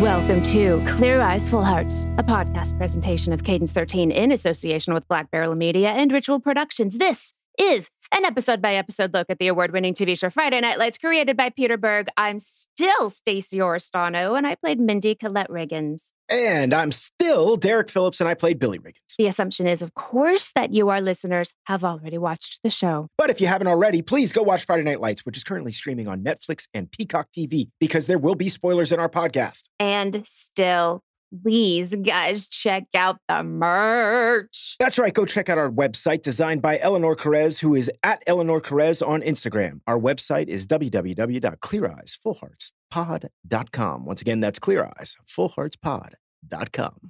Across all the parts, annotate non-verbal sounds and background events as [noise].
Welcome to Clear Eyes, Full Hearts, a podcast presentation of Cadence 13 in association with Black Barrel Media and Ritual Productions. This is an episode by episode look at the award winning TV show Friday Night Lights, created by Peter Berg. I'm still Stacey Oristano, and I played Mindy Colette Riggins. And I'm still Derek Phillips, and I played Billy Riggins. The assumption is, of course, that you, our listeners, have already watched the show. But if you haven't already, please go watch Friday Night Lights, which is currently streaming on Netflix and Peacock TV, because there will be spoilers in our podcast. And still, please, guys, check out the merch. That's right. Go check out our website designed by Eleanor Carez, who is at Eleanor Carez on Instagram. Our website is www.cleareyesfullheartspod.com. Once again, that's cleareyesfullheartspod.com.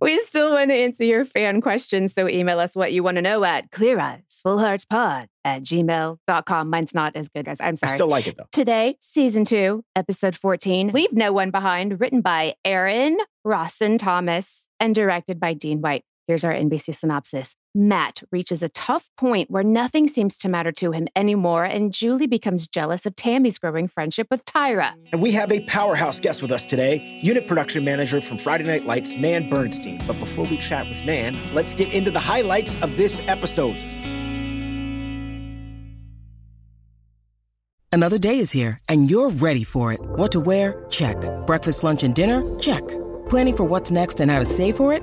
We still want to answer your fan questions, so email us what you want to know at cleareyesfullheartspod at gmail.com. Mine's not as good, as I'm sorry. I still like it, though. Today, season two, episode 14, Leave No One Behind, written by Aaron Rahsaan Thomas and directed by Dean White. Here's our NBC synopsis. Matt reaches a tough point where nothing seems to matter to him anymore, and Julie becomes jealous of Tammy's growing friendship with Tyra. And we have a powerhouse guest with us today, unit production manager from Friday Night Lights, Nan Bernstein. But before we chat with Nan, let's get into the highlights of this episode. Another day is here, and you're ready for it. What to wear? Check. Breakfast, lunch, and dinner? Check. Planning for what's next and how to save for it?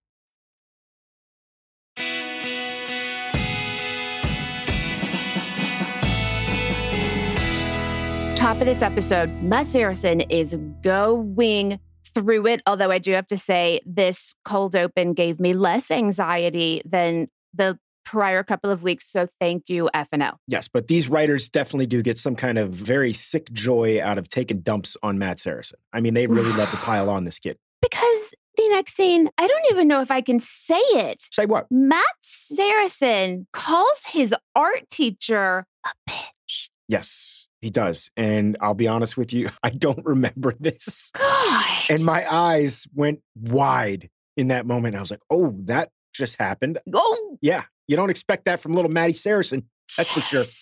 Top of this episode, Matt Saracen is going through it. Although I do have to say, this cold open gave me less anxiety than the prior couple of weeks. So thank you, FNO. Yes, but these writers definitely do get some kind of very sick joy out of taking dumps on Matt Saracen. I mean, they really love to [sighs] pile on this kid. Because the next scene, I don't even know if I can say it. Say what? Matt Saracen calls his art teacher a bitch. Yes, he does. And I'll be honest with you, [laughs] I don't remember this. God. And my eyes went wide in that moment. I was like, oh, that just happened. oh, Yeah, you don't expect that from little Maddie Saracen. That's for sure. [sighs]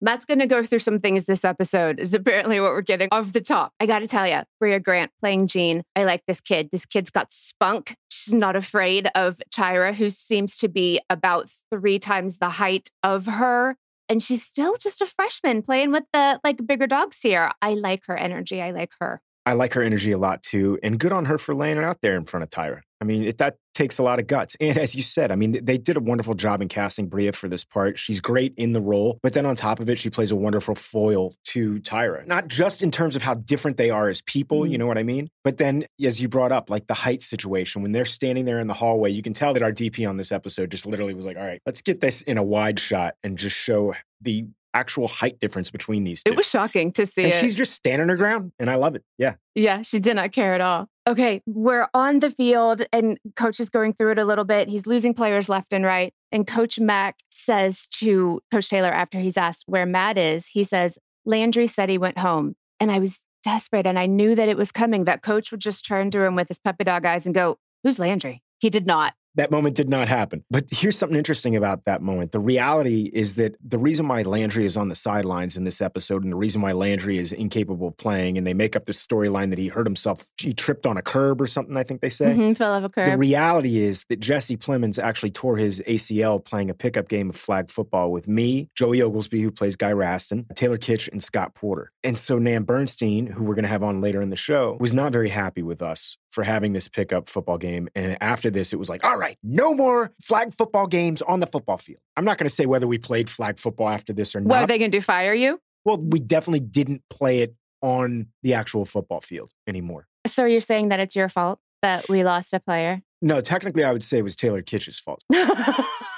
Matt's going to go through some things this episode, is apparently what we're getting off the top. I got to tell you, Brea Grant playing Jean, I like this kid. This kid's got spunk. She's not afraid of Tyra, who seems to be about three times the height of her. And she's still just a freshman playing with the like bigger dogs here. I like her energy. I like her. I like her energy a lot too. And good on her for laying it out there in front of Tyra. I mean, it, that takes a lot of guts. And as you said, I mean, they did a wonderful job in casting Brea for this part. She's great in the role, but then on top of it, she plays a wonderful foil to Tyra. Not just in terms of how different they are as people, you mm-hmm. know what I mean? But then, as you brought up, like the height situation, when they're standing there in the hallway, you can tell that our DP on this episode just literally was like, all right, let's get this in a wide shot and just show the actual height difference between these two. It was shocking to see and it. she's just standing her ground, and I love it. Yeah. Yeah, she did not care at all. Okay, we're on the field and coach is going through it a little bit. He's losing players left and right. And Coach Mack says to Coach Taylor after he's asked where Matt is, he says, Landry said he went home. And I was desperate and I knew that it was coming, that coach would just turn to him with his puppy dog eyes and go, Who's Landry? He did not. That moment did not happen. But here's something interesting about that moment. The reality is that the reason why Landry is on the sidelines in this episode and the reason why Landry is incapable of playing, and they make up this storyline that he hurt himself, he tripped on a curb or something, I think they say. Mhm, fell off a curb. The reality is that Jesse Plemons actually tore his ACL playing a pickup game of flag football with me, Joey Oglesby, who plays Guy Raston, Taylor Kitsch, and Scott Porter. And so Nan Bernstein, who we're going to have on later in the show, was not very happy with us for having this pickup football game. And after this, it was like, all right, no more flag football games on the football field. I'm not going to say whether we played flag football after this or not. What are they going to do? Fire you? well, we definitely didn't play it on the actual football field anymore. So you're saying that it's your fault that we lost a player? No, technically, I would say it was Taylor Kitsch's fault. [laughs]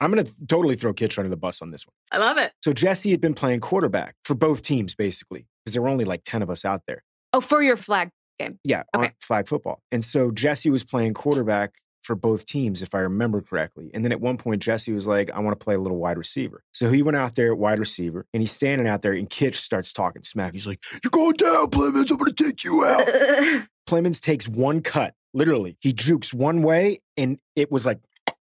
I'm going to totally throw Kitsch under the bus on this one. I love it. So Jesse had been playing quarterback for both teams, basically, because there were only like 10 of us out there. Oh, for your flag. Game. Yeah, on Okay. flag football. And so Jesse was playing quarterback for both teams, if I remember correctly. And then at one point, Jesse was like, I want to play a little wide receiver. So he went out there at wide receiver and he's standing out there and Kitsch starts talking smack. He's like, You're going down, Plemons. I'm going to take you out. [laughs] Plemons takes one cut, literally. He jukes one way and it was like,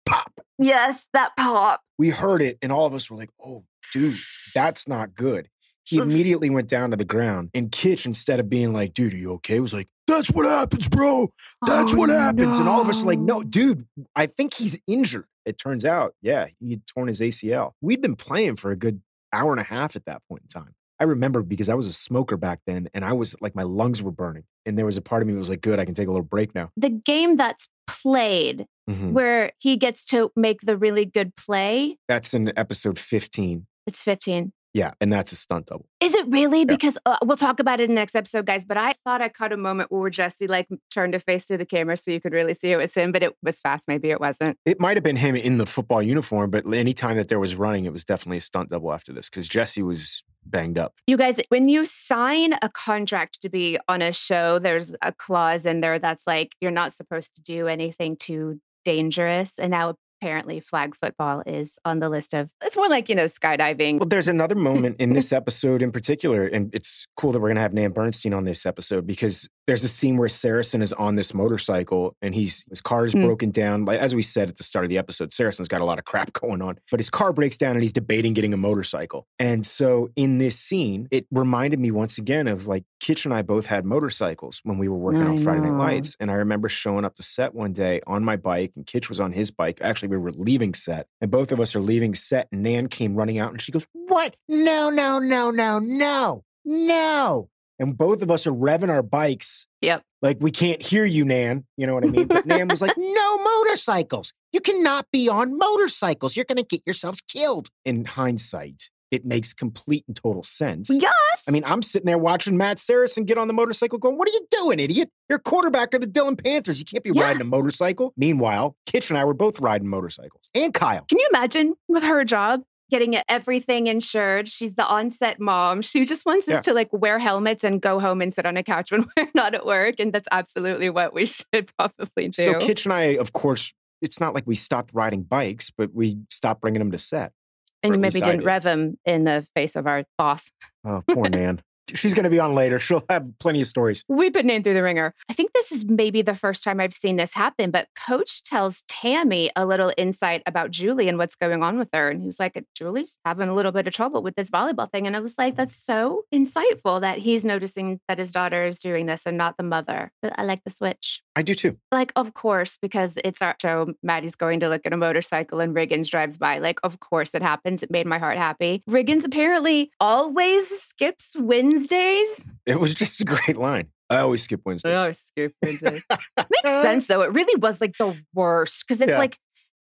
pop. yes, that pop. We heard it and all of us were like, Oh, dude, that's not good. He immediately went down to the ground. And Kitsch, instead of being like, dude, are you okay? Was like, that's what happens, bro. That's Oh, what happens. And all of us are like, no, no. dude, I think he's injured. It turns out, yeah, he had torn his ACL. We'd been playing for a good hour and a half at that point in time. I remember because I was a smoker back then and I was like, my lungs were burning. And there was a part of me that was like, good, I can take a little break now. The game that's played Mhm. where he gets to make the really good play, That's in episode 15. it's 15. Yeah. And that's a stunt double. Is it really? Because uh, we'll talk about it in the next episode, guys. But I thought I caught a moment where Jesse like turned a face to the camera so you could really see it was him, but it was fast. Maybe it wasn't. It might have been him in the football uniform, but anytime that there was running, it was definitely a stunt double after this because Jesse was banged up. You guys, when you sign a contract to be on a show, there's a clause in there that's like you're not supposed to do anything too dangerous. And now apparently flag football is on the list of it's more like, you know, skydiving. Well, there's another [laughs] moment in this episode in particular, and it's cool that we're going to have Nan Bernstein on this episode because there's a scene where Saracen is on this motorcycle and he's his car is Mm. broken down. Like as we said at the start of the episode, Saracen's got a lot of crap [laughs] going on, but his car breaks down and he's debating getting a motorcycle. And so in this scene, it reminded me once again of like Kitsch and I both had motorcycles when we were working on I Friday Night. Lights. And I remember showing up to set one day on my bike and Kitsch was on his bike. Actually, we were leaving set and both of us are leaving set and Nan came running out and she goes, What? No, no, no, no, no, no. And both of us are revving our bikes. Yep. Like, we can't hear you, Nan. You know what I mean? But Nan was like, No motorcycles. You cannot be on motorcycles. You're going to get yourselves killed. In hindsight, it makes complete and total sense. Yes. I mean, I'm sitting there watching Matt Saracen get on the motorcycle going, What are you doing, idiot? You're quarterback of the Dillon Panthers. You can't be Yeah. riding a motorcycle. Meanwhile, Kitsch and I were both riding motorcycles. And Kyle. Can you imagine with her job getting everything insured? She's the onset mom. She just wants us to like wear helmets and go home and sit on a couch when [laughs] we're not at work. And that's absolutely what we [laughs] should probably do. So Kitsch and I, of course, it's not like we stopped riding bikes, but we stopped bringing them to set. and you maybe didn't did. rev him in the face of our boss. Oh, poor Nan. She's going to be on later. [laughs] She'll have plenty of stories. We've been Nan through the ringer. I think this is maybe the first time I've seen this happen, but Coach tells Tammy a little insight about Julie and what's going on with her. And he's like, Julie's having a little bit of trouble with this volleyball thing. And I was like, that's so insightful that he's noticing that his daughter is doing this and not the mother. But I like the switch. I do too. Like, of course, because it's our show. Maddie's going to look at a motorcycle and Riggins drives by. Like, of course it happens. It made my heart happy. Riggins apparently always skips Wednesdays. It was just a great line. I always skip Wednesdays. I always skip [laughs] Wednesdays. Makes uh-huh. sense though. It really was like the worst because it's Yeah. like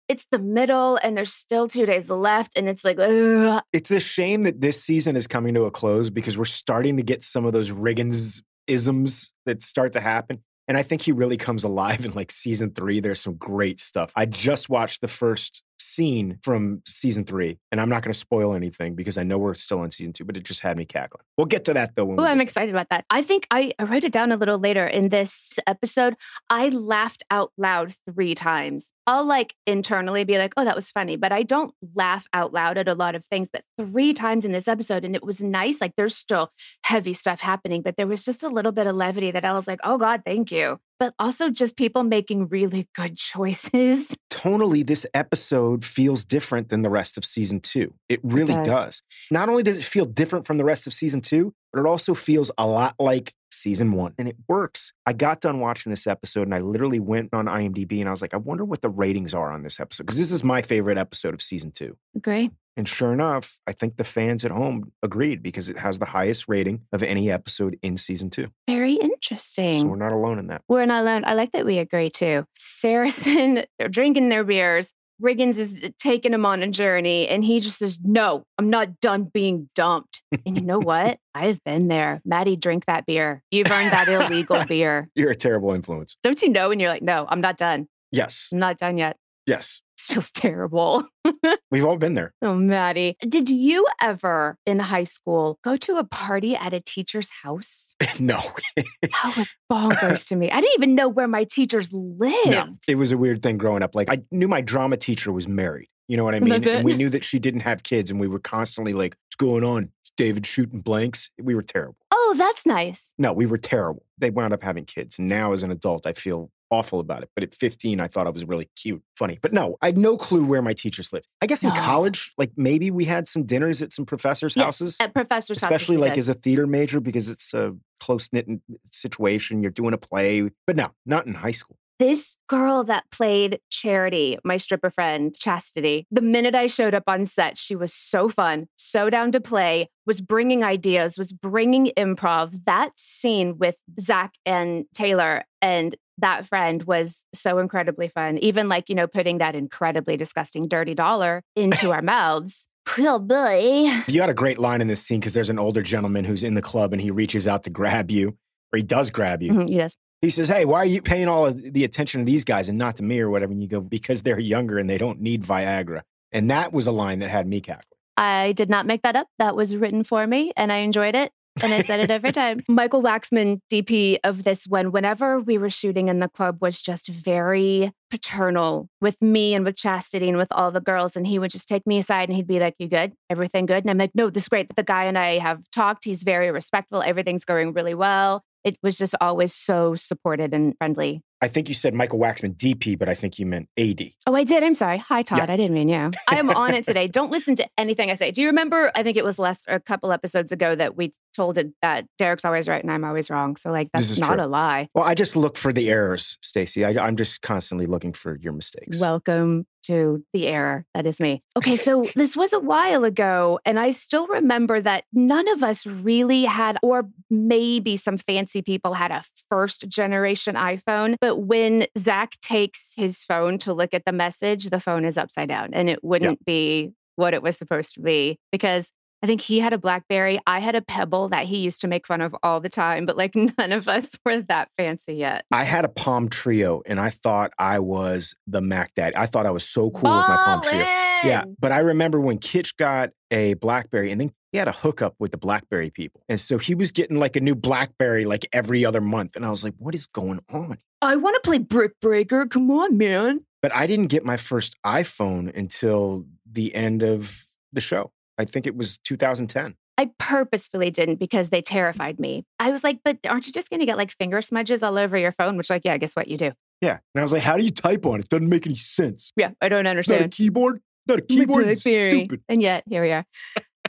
it's the middle and there's still two days left, and it's like, ugh. It's a shame that this season is coming to a close because we're starting to get some of those Riggins isms that start to happen. And I think he really comes alive in like season three. There's some great stuff. I just watched the first scene from season three, and I'm not going to spoil anything because I know we're still on season two, but it just had me cackling. We'll get to that though. Oh, I'm excited about that. I think I, I wrote it down a little later in this episode. I laughed out loud three times. I'll like internally be like, oh, that was funny, but I don't laugh out loud at a lot of things. But three times in this episode, and it was nice. Like there's still heavy stuff happening, but there was just a little bit of levity that I was like, oh God, thank you. But also just people making really good choices. [laughs] tonally, this episode feels different than the rest of season two. It really does. does. Not only does it feel different from the rest of season two, but it also feels a lot like season one. And it works. I got done watching this episode and I literally went on IMDb and I was like, I wonder what the ratings are on this episode. Because this is my favorite episode of season two. Agree. And sure enough, I think the fans at home agreed because it has the highest rating of any episode in season two. Very So interesting. we're not alone in that. We're not alone. I like that we agree too. Saracen, [laughs] they're drinking their beers. Riggins is taking him on a journey, and he just says, No, I'm not done being dumped. And you know what? [laughs] I've been there. Maddie, drink that beer. You've earned that illegal beer. [laughs] You're a terrible influence. Don't you know? And you're like, No, I'm not done. Yes. I'm not done yet. Yes. Feels terrible. [laughs] We've all been there. Oh, Maddie. Did you ever in high school go to a party at a teacher's house? [laughs] no. [laughs] That was bonkers to me. I didn't even know where my teachers lived. no. It was a weird thing growing up. Like I knew my drama teacher was married. You know what I mean? And we knew that she didn't have kids, and we were constantly like, "What's going on? Is David shooting blanks?" We were terrible. Oh, that's nice. No, we were terrible. They wound up having kids. And now, as an adult, I feel awful about it. But at 15, I thought I was really cute, funny. But no, I had no clue where my teachers lived. I guess in No. college, like maybe we had some dinners at some professors' Yes, houses. at professor's houses. especially like did. as a theater major because it's a close knit situation. You're doing a play, but no, not in high school. this girl that played Charity, my stripper friend, Chastity, the minute I showed up on set, she was so fun, so down to play, was bringing ideas, was bringing improv. That scene with Zach and Taylor and that friend was so incredibly fun. Even like, you know, putting that incredibly disgusting dirty dollar into our mouths. [laughs] Oh Billy. You had a great line in this scene because there's an older gentleman who's in the club and he reaches out to grab you, or he does grab you. Mhm, yes. He says, Hey, why are you paying all of the attention to these guys and not to me or whatever? And you go, Because they're younger and they don't need Viagra. And that was a line that had me cackling. I did not make that up. That was written for me and I enjoyed it. And I said it every time. [laughs] Michael Waxman, DP of this one, whenever we were shooting in the club, was just very paternal with me and with Chastity and with all the girls. And he would just take me aside and he'd be like, You good? Everything good? And I'm like, No, this is great. The guy and I have talked. He's very respectful. Everything's going really well. It was just always so supported and friendly. I think you said Michael Waxman DP, but I think you meant AD. Oh, I did. I'm sorry. Hi, Todd. Yeah. I didn't mean you. I am on it today. Don't listen to anything I say. Do you remember? I think it was less a couple episodes ago that we told it that Derek's always right and I'm always wrong. So like that's not true. a lie. Well, I just look for the errors, Stacey. I, I'm just constantly looking for your mistakes. Welcome to the error. That is me. Okay, so [laughs] this was a while ago, and I still remember that none of us really had, or maybe some fancy people had a first generation iPhone. But when Zach takes his phone to look at the message, the phone is upside down and it wouldn't be what it was supposed to be because I think he had a Blackberry. I had a Pebble that he used to make fun of all the time, but like [laughs] none of us were that fancy yet. I had a Palm Treo and I thought I was the Mac Daddy. I thought I was so cool with my Palm Treo. Yeah. But I remember when Kitsch got a Blackberry and then he had a hookup with the Blackberry people. And so he was getting like a new Blackberry like every other month. And I was like, what is going on? I want to play Brick Breaker. Come on, man. But I didn't get my first iPhone until the end of the show. I think it was 2010. I purposefully didn't because they terrified me. I was like, but aren't you just going to get like finger smudges all over your phone? Which, like, yeah, I guess what you do? Yeah. And I was like, how do you type on it? It doesn't make any sense. Yeah, I don't Not a understand. keyboard? Not a keyboard? It's stupid. And yet, here we are.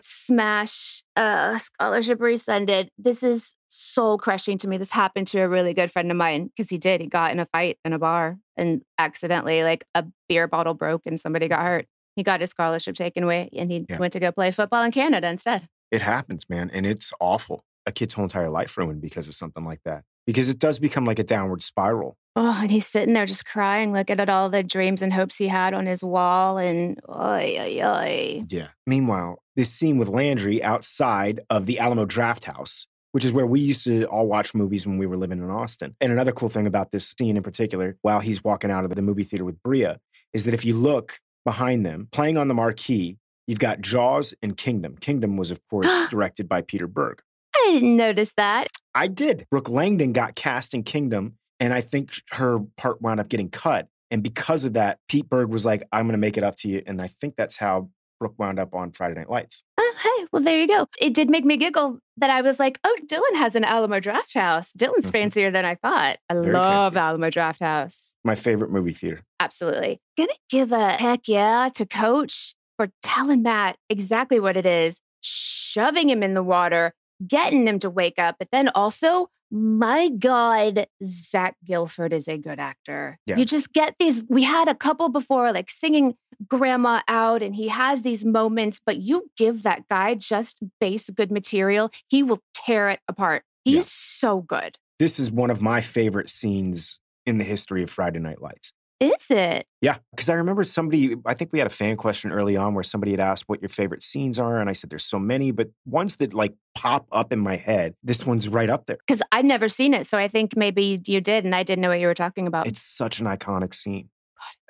Smash uh, scholarship rescinded. This is soul crushing to me. This happened to a really good friend of mine because he did. He got in a fight in a bar and accidentally, like, a beer bottle broke and somebody got hurt. He got his scholarship taken away and he Yeah. went to go play football in Canada instead. It happens, man. And it's awful. A kid's whole entire life ruined because of something like that. Because it does become like a downward spiral. Oh, and he's sitting there just crying, looking at all the dreams and hopes he had on his wall. And oy, oy, oy. Yeah. Meanwhile, this scene with Landry outside of the Alamo Draft House, which is where we used to all watch movies when we were living in Austin. And another cool thing about this scene in particular, while he's walking out of the movie theater with Brea, is that if you look behind them, playing on the marquee, you've got Jaws and Kingdom. Kingdom was, of course, [gasps] directed by Peter Berg. I didn't notice that. I did. Brooke Langton got cast in Kingdom, and I think her part wound up getting cut. And because of that, Pete Berg was like, I'm going to make it up to you. And I think that's how Brooke wound up on Friday Night Lights. Oh, hey, well, there you go. It did make me giggle that I was like, oh, Dillon has an Alamo Draft House. Dillon's Mhm. fancier than I thought. I Very love fancy. Alamo Draft House. My favorite movie theater. Absolutely. Gonna give a heck yeah to Coach for telling Matt exactly what it is, shoving him in the water, getting him to wake up, but then also my God, Zach Gilford is a good actor. Yeah. You just get these. We had a couple before, like singing Grandma out, and he has these moments, but you give that guy just base good material, he will tear it apart. He's Yeah. so good. This is one of my favorite scenes in the history of Friday Night Lights. Is it? Yeah, because I remember somebody, I think we had a fan question early on where somebody had asked what your favorite scenes are. And I said, there's so many, but ones that like pop up in my head, this one's right up there. Because I'd never seen it. So I think maybe you did, and I didn't know what you were talking about. It's such an iconic scene.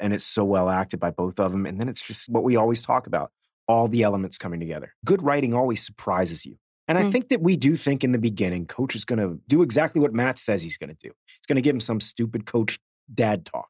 And it's so well acted by both of them. And then it's just what we always talk about all the elements coming together. Good writing always surprises you. And I Mm. think that we do think in the beginning, coach is going to do exactly what Matt says he's going to do. He's going to give him some stupid coach dad talk.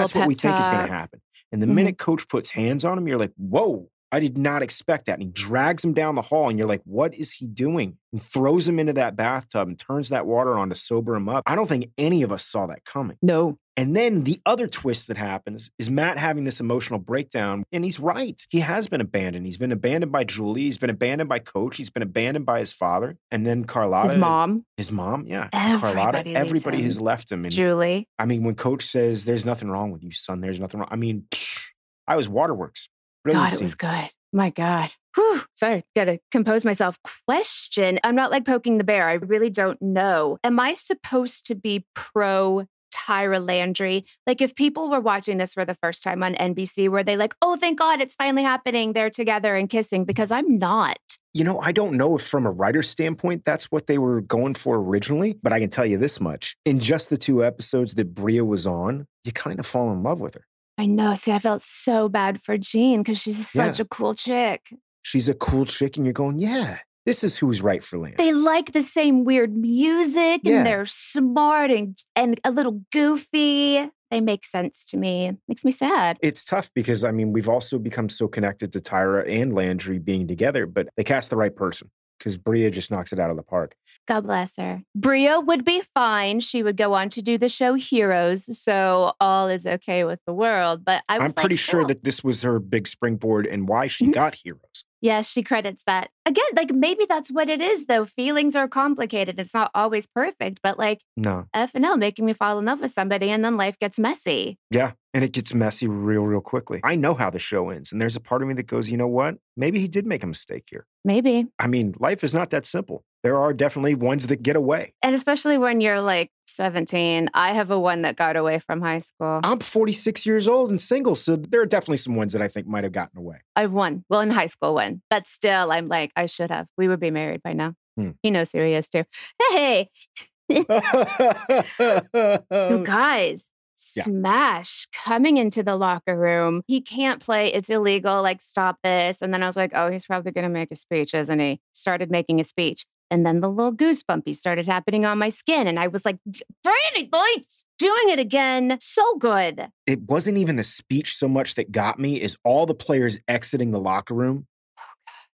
That's what we think is going to happen. And the Mhm. minute coach puts hands on him, you're like, whoa, I did not expect that. And he drags him down the hall, and you're like, what is he doing? And throws him into that bathtub and turns that water on to sober him up. I don't think any of us saw that coming. No. And then the other twist that happens is Matt having this emotional breakdown. And he's right. He has been abandoned. He's been abandoned by Julie. He's been abandoned by Coach. He's been abandoned by his father. And then Carlotta. His mom, His mom, yeah. Everybody Carlotta. Everybody has left him. And Julie. I mean, when coach says, there's nothing wrong with you, son, there's nothing wrong. I mean, I was waterworks. God, it was good. My God. Whew. Sorry, gotta compose myself. Question. I'm not like poking the bear. I really don't know. Am I supposed to be pro Tyra Landry? Like, if people were watching this for the first time on NBC, were they like, oh, thank God it's finally happening? They're together and kissing? Because I'm not. You know, I don't know if from a writer's standpoint that's what they were going for originally, but I can tell you this much. In just the two episodes that Brea was on, you kind of fall in love with her. I know. See, I felt so bad for Jean because she's such Yeah. a cool chick. She's a cool chick, and you're going, yeah, this is who's right for Lance. They like the same weird music Yeah. and they're smart and, and a little goofy. They make sense to me. Makes me sad. it's tough because, I mean, we've also become so connected to Tyra and Landry being together, but they cast the right person because Brea just knocks it out of the park. God bless her. Brea would be fine. She would go on to do the show Heroes. So all is okay with the world. But I was I'm pretty like, sure "Oh." that this was her big springboard and why she Mhm. got heroes. Yeah, she credits that. Again, like maybe that's what it is, though. Feelings are complicated. It's not always perfect, but like No. F and L making me fall in love with somebody and then life gets messy. Yeah. And it gets messy real, real quickly. I know how the show ends. And there's a part of me that goes, you know what? Maybe he did make a mistake here. Maybe. I mean, life is not that simple. There are definitely ones that get away. And especially when you're like 17. I have a one that got away from high school. I'm 46 years old and single. So there are definitely some ones that I think might have gotten away. I've won. Well, in high school, one. But still, I'm like, I should have. We would be married by now. Hmm. He knows who he is too. Hey, [laughs] you [laughs] guys, Yeah. smash coming into the locker room. He can't play. It's illegal. Like, stop this. And then I was like, oh, he's probably going to make a speech, isn't he? Started making a speech. And then the little goosebumpy started happening on my skin. And I was like, Friday lights, doing it again. So good. it wasn't even the speech so much that got me is all the players exiting the locker room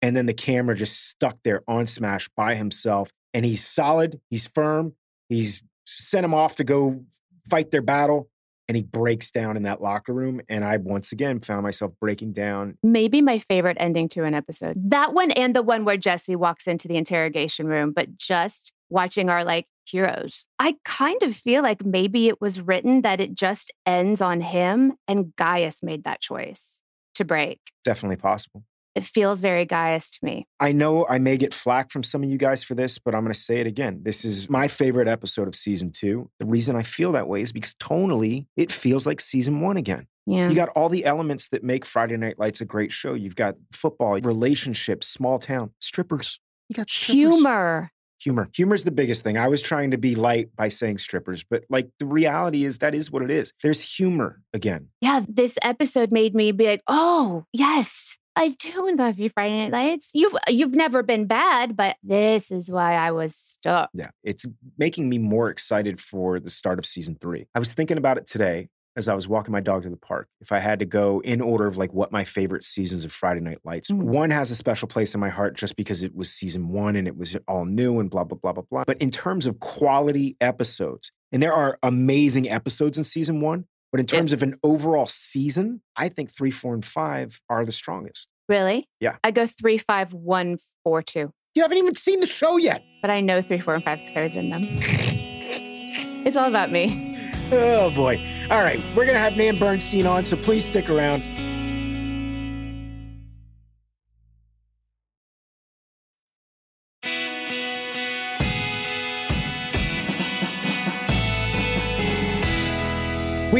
and then the camera just stuck there on smash by himself and he's solid he's firm he's sent him off to go fight their battle and he breaks down in that locker room and i once again found myself breaking down maybe my favorite ending to an episode. That one and the one where Jesse walks into the interrogation room, but just watching our like heroes. I kind of feel like maybe it was written that it just ends on him and Gaius made that choice to break. definitely possible It feels very Gaius to me. I know I may get flack from some of you guys for this, but I'm going to say it again. This is my favorite episode of season two. The reason I feel that way is because tonally, it feels like season one again. Yeah. You got all the elements that make Friday Night Lights a great show. You've got football, relationships, small town, strippers. You got strippers. Humor. Humor. Humor's the biggest thing. I was trying to be light by saying strippers, but like the reality is that is what it is. There's humor again. Yeah, this episode made me be like, oh, yes. I do love you, Friday Night Lights. You've you've never been bad, but this is why I was stuck. Yeah, it's making me more excited for the start of season three. I was thinking about it today as I was walking my dog to the park. If I had to go in order of like what my favorite seasons of Friday Night Lights, Mm. one has a special place in my heart just because it was season one and it was all new and blah, blah, blah, blah, blah. But in terms of quality episodes, and there are amazing episodes in season one, but in Yeah. terms of an overall season, I think three, four, and five are the strongest. Really? Yeah. I go three, five, one, four, two. You haven't even seen the show yet. But I know three, four, and five because I was in them. it's all about me. [laughs] Oh boy. All right, we're gonna have Nan Bernstein on, so please stick around.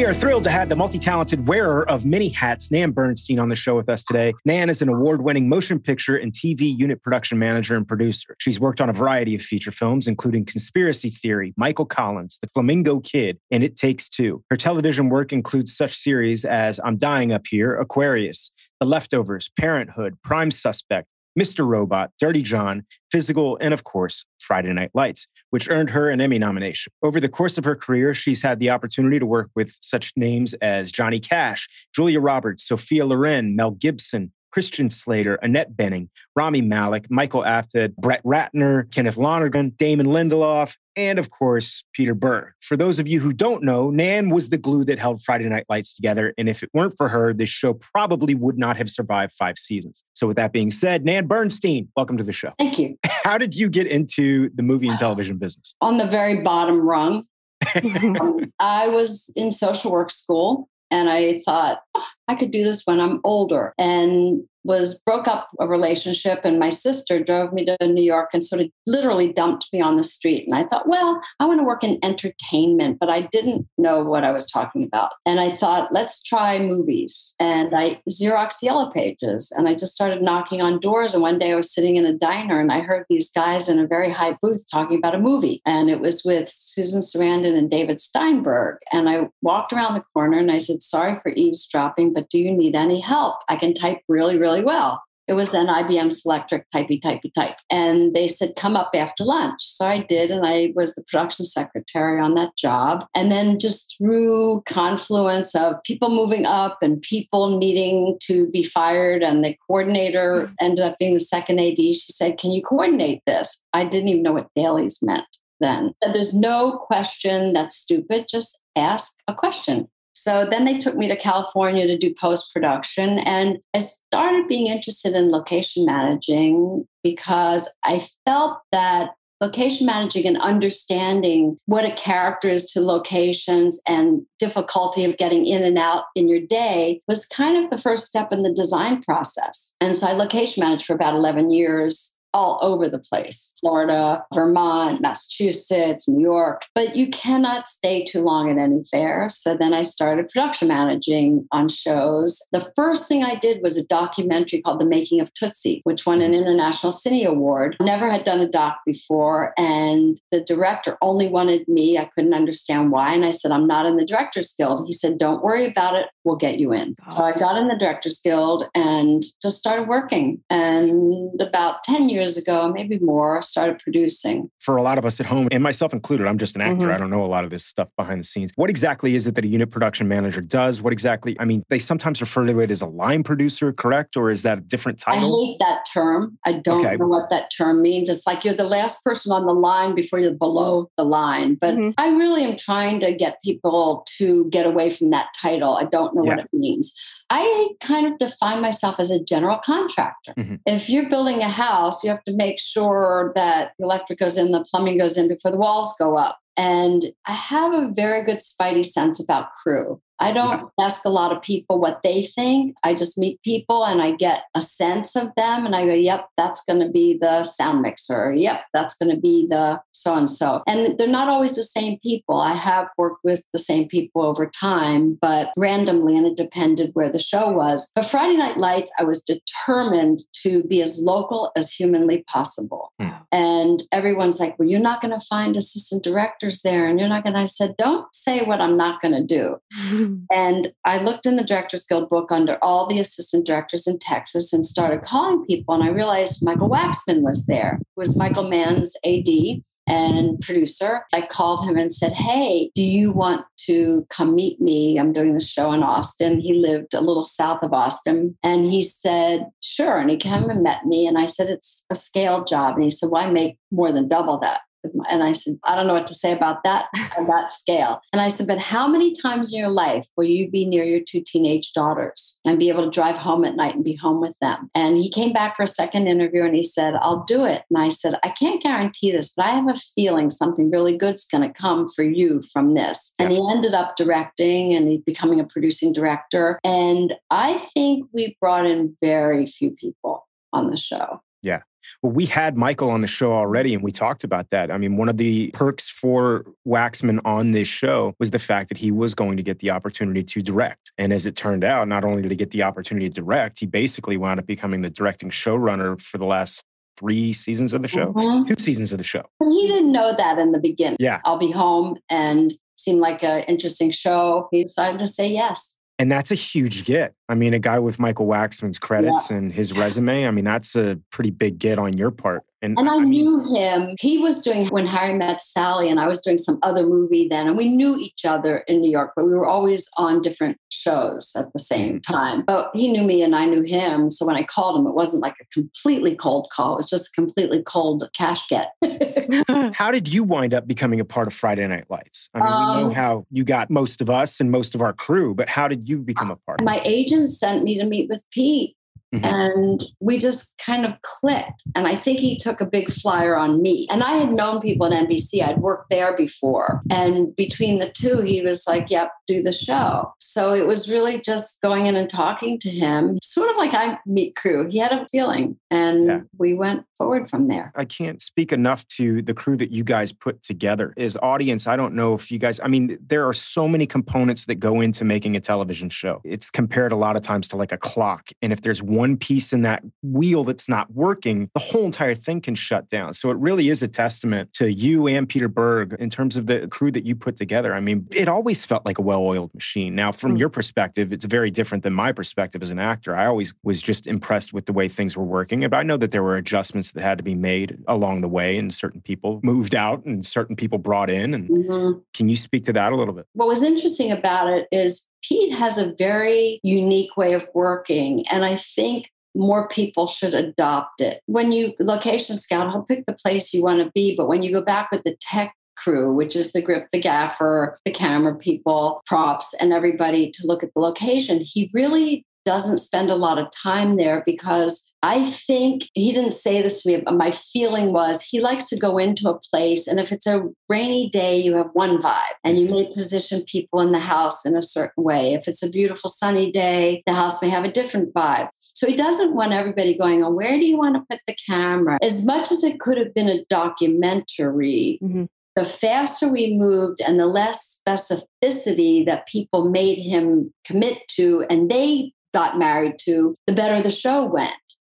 We are thrilled to have the multi talented wearer of many hats, Nan Bernstein, on the show with us today. Nan is an award winning motion picture and TV unit production manager and producer. She's worked on a variety of feature films, including Conspiracy Theory, Michael Collins, The Flamingo Kid, and It Takes Two. Her television work includes such series as I'm Dying Up Here, Aquarius, The Leftovers, Parenthood, Prime Suspect, Mr. Robot, Dirty John, Physical, and of course, Friday Night Lights, which earned her an Emmy nomination. Over the course of her career, she's had the opportunity to work with such names as Johnny Cash, Julia Roberts, Sophia Loren, Mel Gibson, Christian Slater, Annette Bening, Rami Malek, Michael Apted, Brett Ratner, Kenneth Lonergan, Damon Lindelof, and of course, Peter Berg. For those of you who don't know, Nan was the glue that held Friday Night Lights together. And if it weren't for her, this show probably would not have survived five seasons. So, with that being said, Nan Bernstein, welcome to the show. Thank you. [laughs] How did you get into the movie and television business? On the very bottom rung, [laughs] um, I was in social work school and I thought, oh, I could do this when I'm older. And was broke up a relationship and my sister drove me to New York and sort of literally dumped me on the street. And I thought well I want to work in entertainment but I didn't know what I was talking about. And I thought let's try movies. And I Xerox yellow pages. And I just started knocking on doors. And one day I was sitting in a diner and I heard these guys in a very high booth talking about a movie. And it was with Susan Sarandon and David Steinberg. And I walked around the corner and I said sorry for eavesdropping but do you need any help? I can type really really really well. It was then IBM Selectric typey typey type. And they said, come up after lunch. So I did, and I was the production secretary on that job. And then just through confluence of people moving up and people needing to be fired, and the coordinator mm-hmm. ended up being the second AD, she said, Can you coordinate this? I didn't even know what dailies meant then. So there's no question that's stupid. Just ask a question. So then they took me to California to do post production. And I started being interested in location managing because I felt that location managing and understanding what a character is to locations and difficulty of getting in and out in your day was kind of the first step in the design process. And so I location managed for about 11 years all over the place Florida, Vermont, Massachusetts, New York. But you cannot stay too long at any fair. So then I started production managing on shows. The first thing I did was a documentary called The Making of Tootsie, which won an International Cine Award. Never had done a doc before. And the director only wanted me. I couldn't understand why. And I said, I'm not in the Directors Guild. He said, Don't worry about it. We'll get you in. So I got in the Directors Guild and just started working. And about 10 years years ago, maybe more, started producing. For a lot of us at home, and myself included, I'm just an actor. Mm-hmm. I don't know a lot of this stuff behind the scenes. What exactly is it that a unit production manager does? What exactly, I mean, they sometimes refer to it as a line producer, correct? Or is that a different title? I hate that term. I don't okay. know what that term means. It's like you're the last person on the line before you're below the line. But mm-hmm. I really am trying to get people to get away from that title. I don't know yeah. what it means. I kind of define myself as a general contractor. Mm-hmm. If you're building a house, you have to make sure that the electric goes in, the plumbing goes in before the walls go up. And I have a very good spidey sense about crew. I don't yeah. ask a lot of people what they think. I just meet people and I get a sense of them and I go, yep, that's going to be the sound mixer. Yep, that's going to be the so and so. And they're not always the same people. I have worked with the same people over time, but randomly, and it depended where the show was. But Friday Night Lights, I was determined to be as local as humanly possible. Hmm. And everyone's like, well, you're not going to find assistant directors there. And you're not going to, I said, don't say what I'm not going to do. [laughs] Mm-hmm. And I looked in the Directors Guild book under all the assistant directors in Texas and started calling people. And I realized Michael Waxman was there, who was Michael Mann's AD and producer. I called him and said, Hey, do you want to come meet me? I'm doing the show in Austin. He lived a little south of Austin. And he said, Sure. And he came and met me. And I said, It's a scale job. And he said, Why make more than double that? And I said, I don't know what to say about that on that [laughs] scale. And I said, but how many times in your life will you be near your two teenage daughters and be able to drive home at night and be home with them? And he came back for a second interview and he said, I'll do it. And I said, I can't guarantee this, but I have a feeling something really good's going to come for you from this. And he ended up directing and he's becoming a producing director. And I think we brought in very few people on the show. Yeah. Well, we had Michael on the show already, and we talked about that. I mean, one of the perks for Waxman on this show was the fact that he was going to get the opportunity to direct. And as it turned out, not only did he get the opportunity to direct, he basically wound up becoming the directing showrunner for the last three seasons of the show, mm-hmm. two seasons of the show. He didn't know that in the beginning. Yeah. I'll be home and seemed like an interesting show. He decided to say yes. And that's a huge get. I mean, a guy with Michael Waxman's credits yeah. and his resume, I mean, that's a pretty big get on your part. And, and I, I mean, knew him. He was doing When Harry Met Sally, and I was doing some other movie then. And we knew each other in New York, but we were always on different shows at the same mm. time. But he knew me and I knew him. So when I called him, it wasn't like a completely cold call, it was just a completely cold cash get. [laughs] [laughs] how did you wind up becoming a part of Friday Night Lights? I mean, um, we know um, how you got most of us and most of our crew, but how did you become a part? My agent sent me to meet with Pete Mm-hmm. And we just kind of clicked. And I think he took a big flyer on me. And I had known people at NBC, I'd worked there before. And between the two, he was like, yep, do the show. So it was really just going in and talking to him, sort of like I meet crew. He had a feeling, and yeah. we went forward from there. I can't speak enough to the crew that you guys put together. As audience, I don't know if you guys, I mean, there are so many components that go into making a television show. It's compared a lot of times to like a clock. And if there's one piece in that wheel that's not working, the whole entire thing can shut down. So it really is a testament to you and Peter Berg in terms of the crew that you put together. I mean, it always felt like a well oiled machine. Now, from mm. your perspective, it's very different than my perspective as an actor. I always was just impressed with the way things were working. But I know that there were adjustments that had to be made along the way, and certain people moved out and certain people brought in. And mm-hmm. can you speak to that a little bit? What was interesting about it is Pete has a very unique way of working. And I think more people should adopt it. When you location scout, he'll pick the place you want to be, but when you go back with the tech crew, which is the grip, the gaffer, the camera people, props, and everybody to look at the location, he really doesn't spend a lot of time there because I think he didn't say this to me, but my feeling was he likes to go into a place, and if it's a rainy day, you have one vibe, and you may position people in the house in a certain way. If it's a beautiful sunny day, the house may have a different vibe. So he doesn't want everybody going, "Oh, where do you want to put the camera?" As much as it could have been a documentary. Mm-hmm. The faster we moved and the less specificity that people made him commit to, and they got married to, the better the show went.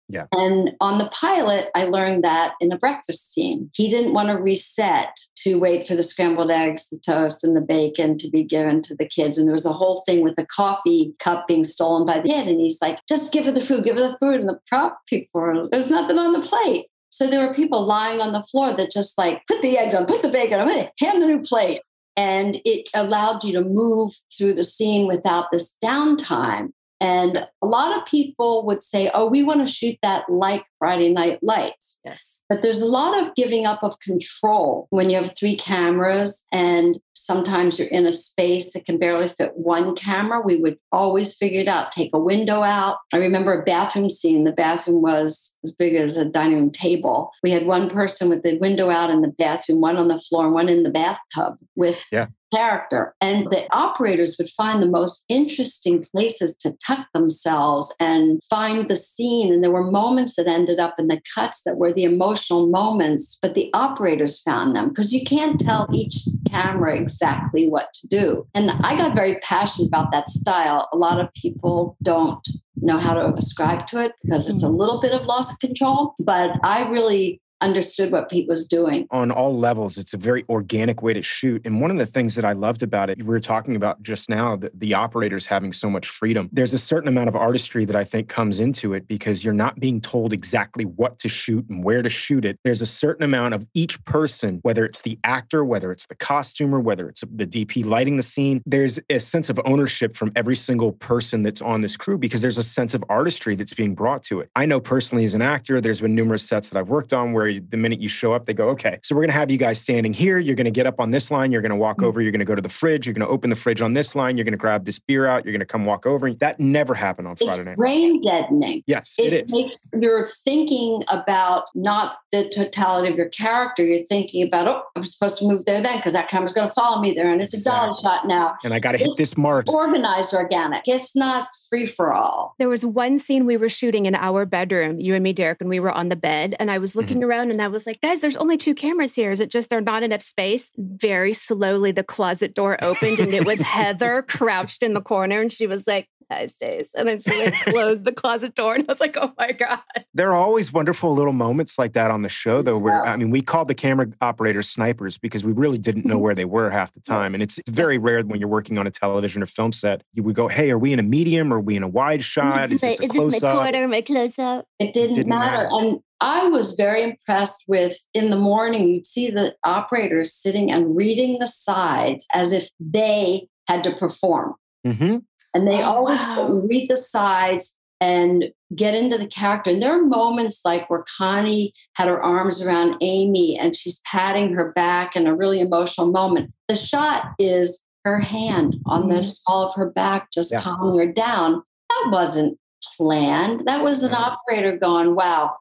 Yeah. And on the pilot, I learned that in a breakfast scene. He didn't want to reset to wait for the scrambled eggs, the toast, and the bacon to be given to the kids. And there was a whole thing with the coffee cup being stolen by the kid. And he's like, just give her the food, give her the food. And the prop people were, there's nothing on the plate. So there were people lying on the floor that just like put the eggs on, put the bacon on, hand the new plate. And it allowed you to move through the scene without this downtime. And a lot of people would say, oh, we want to shoot that like Friday Night Lights. Yes. But there's a lot of giving up of control when you have three cameras and sometimes you're in a space that can barely fit one camera. We would always figure it out, take a window out. I remember a bathroom scene. The bathroom was as big as a dining room table. We had one person with the window out in the bathroom, one on the floor, and one in the bathtub with yeah character. And the operators would find the most interesting places to tuck themselves and find the scene. And there were moments that ended up in the cuts that were the emotional moments, but the operators found them because you can't tell each camera exactly what to do. And I got very passionate about that style. A lot of people don't know how to ascribe to it because it's a mm. little bit of loss of control, but I really understood what Pete was doing. On all levels, it's a very organic way to shoot. And one of the things that I loved about it, we were talking about just now, the, the operators having so much freedom. There's a certain amount of artistry that I think comes into it because you're not being told exactly what to shoot and where to shoot it. There's a certain amount of each person, whether it's the actor, whether it's the costumer, whether it's the DP lighting the scene, there's a sense of ownership from every single person that's on this crew because there's a sense of artistry that's being brought to it. I know personally as an actor, there's been numerous sets that I've worked on where where the minute you show up, they go, okay, so we're going to have you guys standing here. You're going to get up on this line. You're going to walk Mm. over. You're going to go to the fridge. You're going to open the fridge on this line. You're going to grab this beer out. You're going to come walk over. That never happened on Friday night. It's night. brain deadening. Yes, it is. makes you're thinking about not the totality of your character. You're thinking about, oh, I'm supposed to move there then because that camera's going to follow me there, and it's a dollar shot now. and I got to hit this mark. Organized, organic. It's not free for all. There was one scene we were shooting in our bedroom, you and me, Derek, and we were on the bed. And I was looking around and I was like, guys, there's only two cameras here. Is it just there's not enough space? Very slowly, the closet door opened and it was Heather [laughs] crouched in the corner. And she was like, hi, Stace. And then she like [laughs] closed the closet door. And I was like, oh my God. There are always wonderful little moments like that on the show, though, where Yeah. I mean, we called the camera operators snipers because we really didn't know where [laughs] they were half the time. And it's very rare when you're working on a television or film set, you would go, hey, are we in a medium? Are we in a wide shot? Is this a close up? my close up? It didn't, didn't matter. matter. And I was very impressed with in the morning, you'd see the operators sitting and reading the sides as if they had to perform. hmm And they Oh, always wow. read the sides and get into the character. And there are moments like where Connie had her arms around Aimee and she's patting her back in a really emotional moment. The shot is her hand on the small of her back, just Yeah. calming her down. That wasn't planned. That was an No. operator going, wow,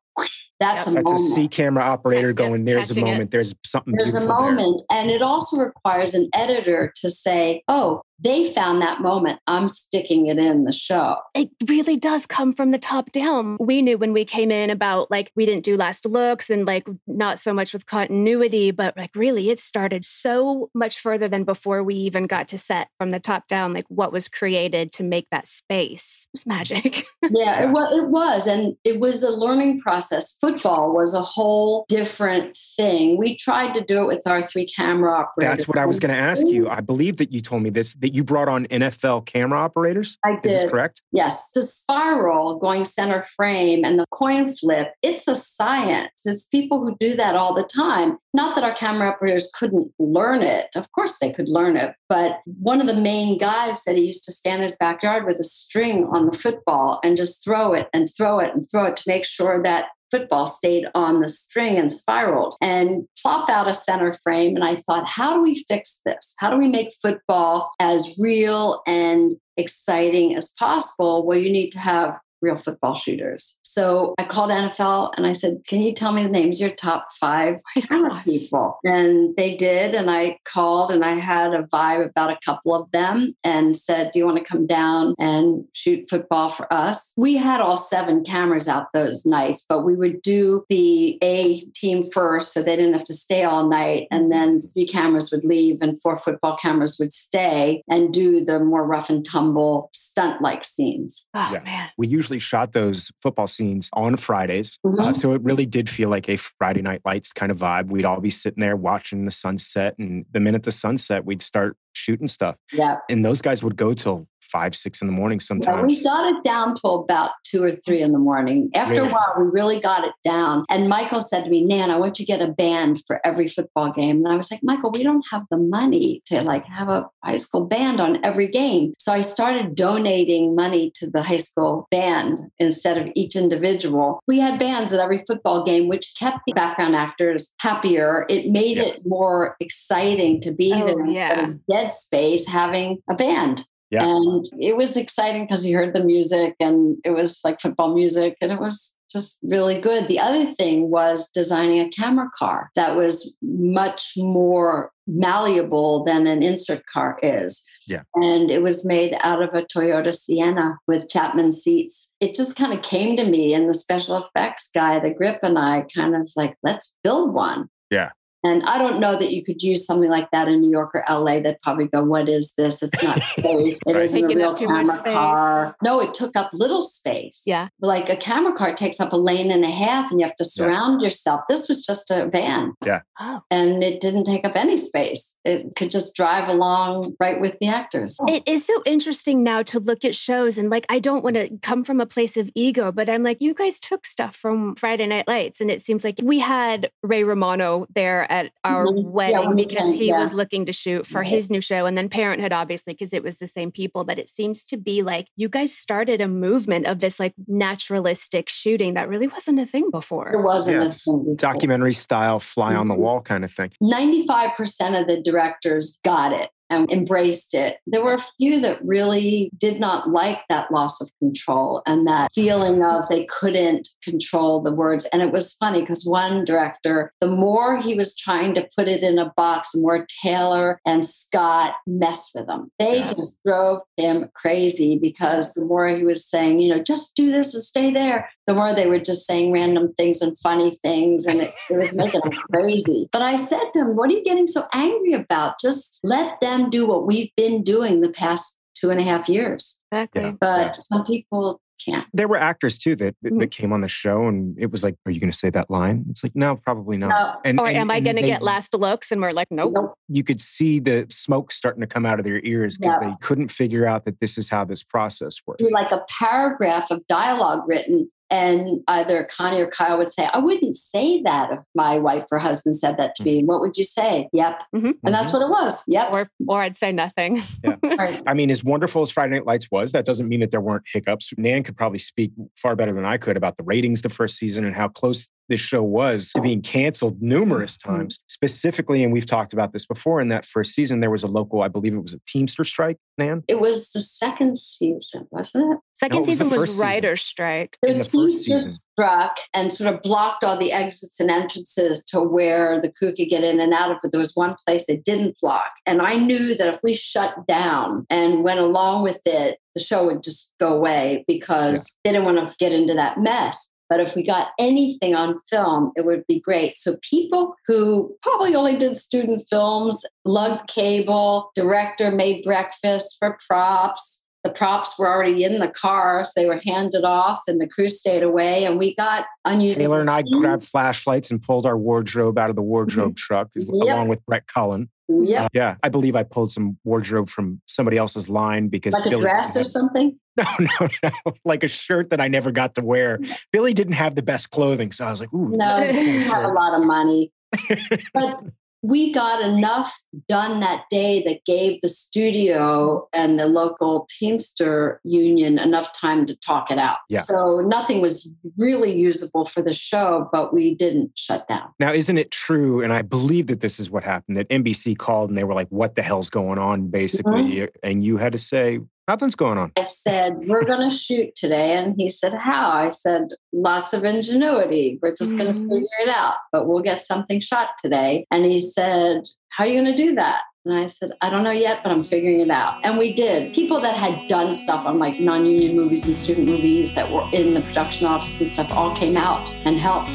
that's Yep. a That's a moment. C camera operator Yeah, going, there's a catching it. moment, there's something There's a beautiful there." moment. And it also requires an editor to say, oh, they found that moment. I'm sticking it in the show. it really does come from the top down. We knew when we came in about like we didn't do last looks and like not so much with continuity, but like really it started so much further than before we even got to set from the top down, like what was created to make that space. It was magic. [laughs] Yeah, Yeah. It, was, it was. And it was a learning process. Football was a whole different thing. We tried to do it with our three camera operators. That's what I was going to ask you. I believe that you told me this, that you brought on NFL camera operators. I did. correct? Yes, the spiral going center frame and the coin flip, it's a science. It's people who do that all the time. Not that our camera operators couldn't learn it. Of course they could learn it. But one of the main guys said he used to stand in his backyard with a string on the football and just throw it and throw it and throw it to make sure that football stayed on the string and spiraled and plop out a center frame. And I thought, how do we fix this? How do we make football as real and exciting as possible? Well, you need to have real football shooters. So I called NFL and I said, Can you tell me the names of your top five oh people? And they did. And I called and I had a vibe about a couple of them and said, Do you want to come down and shoot football for us? We had all seven cameras out those nights, but we would do the A team first so they didn't have to stay all night. And mm-hmm. then three cameras would leave and four football cameras would stay and do the more rough and tumble stunt like scenes. Oh Yeah. man. We usually shot those football scenes on Fridays. Uh, Mhm. so it really did feel like a Friday night lights kind of vibe. We'd all be sitting there watching the sunset. And the minute the sunset, we'd start shooting stuff. Yeah. And those guys would go till five, six in the morning Yeah, sometimes. we got it down to about two or three in the morning. After Really? a while, we really got it down. And Michael said to me, Nan, I want you to get a band for every football game. And I was like, Michael, we don't have the money to like have a high school band on every game. So I started donating money to the high school band instead of each individual. We had bands at every football game, which kept the background actors happier. It made Yeah. it more exciting to be Oh, there instead yeah. of dead space having a band. Yeah. And it was exciting because you heard the music and it was like football music and it was just really good. The other thing was designing a camera car that was much more malleable than an insert car is. Yeah. And it was made out of a Toyota Sienna with Chapman seats. It just kind of came to me, and the special effects guy, the grip, and I kind of was like, let's build one. Yeah. And I don't know that you could use something like that in New York or LA. They'd probably go, "What is this? It's not [laughs] safe. It Right. isn't a real up camera car." No, it took up little space. Yeah. like a camera car takes up a lane and a half, and you have to Yeah. surround yourself. This was just a van, Oh. and it didn't take up any space. It could just drive along right with the actors. It is so interesting now to look at shows and like I don't want to come from a place of ego, but I'm like, you guys took stuff from Friday Night Lights, and it seems like we had Ray Romano there at our Mhm. Wedding when we because he yeah. was looking to shoot for Right. his new show and then Parenthood, obviously, because it was the same people. But it seems to be like you guys started a movement of this like naturalistic shooting that really wasn't a thing before. It wasn't Yeah, a thing before. Documentary style, fly on the Mhm. wall kind of thing. 95% of the directors got it and embraced it. There were a few that really did not like that loss of control and that feeling of they couldn't control the words. And it was funny because one director, the more he was trying to put it in a box, the more Taylor and Scott messed with him. They Yeah. just drove him crazy because the more he was saying, you know, just do this and stay there, the more they were just saying random things and funny things. And it, it was making them crazy. But I said to him, What are you getting so angry about? Just let them do what we've been doing the past two and a half years. Exactly. Yeah. But some people can't. There were actors too that that, Mhm. came on the show, and it was like, "Are you going to say that line?" It's like, "No, probably not." No. And, Or and- am I going to they- get last looks? And we're like, nope. Nope. You could see the smoke starting to come out of their ears because Yeah. they couldn't figure out that this is how this process works. like a paragraph of dialogue written and either Connie or Kyle would say, I wouldn't say that if my wife or husband said that to me. What would you say? Yep. Mhm. And that's what it was. Yep. Or, or I'd say nothing. [laughs] Right. I mean, as wonderful as Friday Night Lights was, that doesn't mean that there weren't hiccups. Nan could probably speak far better than I could about the ratings the first season and how close this show was to being canceled numerous Mm-hmm. times. Specifically, and we've talked about this before, in that first season, there was a local, I believe it was a Teamster strike, Nan. It was the second season, wasn't it? Second No, it was season was, first season. writer's strike. The, the first Teamsters struck and sort of blocked all the exits and entrances to where the crew could get in and out of. But there was one place they didn't block. And I knew that if we shut down and went along with it, the show would just go away because they didn't want to get into that mess. But if we got anything on film, it would be great. So people who probably only did student films, lugged cable, director made breakfast for props. The props were already in the car, so they were handed off, and the crew stayed away. And we got unusable. Taylor and I grabbed flashlights and pulled our wardrobe out of the wardrobe truck Mm-hmm. Yep. along with Brett Cullen. Yep, Uh, yeah, I believe I pulled some wardrobe from somebody else's line because like a Billy dress didn't or something. [laughs] No, no, no. Like a shirt that I never got to wear. Billy didn't have the best clothing. So I was like, ooh. No, is didn't have a lot of money. [laughs] but we got enough done that day that gave the studio and the local Teamster union enough time to talk it out. Yeah. So nothing was really usable for the show, but we didn't shut down. Now, isn't it true? And I believe that this is what happened that NBC called and they were like, what the hell's going on, basically? Mm-hmm. And you had to say, nothing's going on. I said, We're going to shoot today. And he said, How? I said, Lots of ingenuity. We're just going to mm-hmm. figure it out, but we'll get something shot today. And he said, How are you going to do that? And I said, I don't know yet, but I'm figuring it out. And we did. People that had done stuff on like non union movies and student movies that were in the production office and stuff all came out and helped.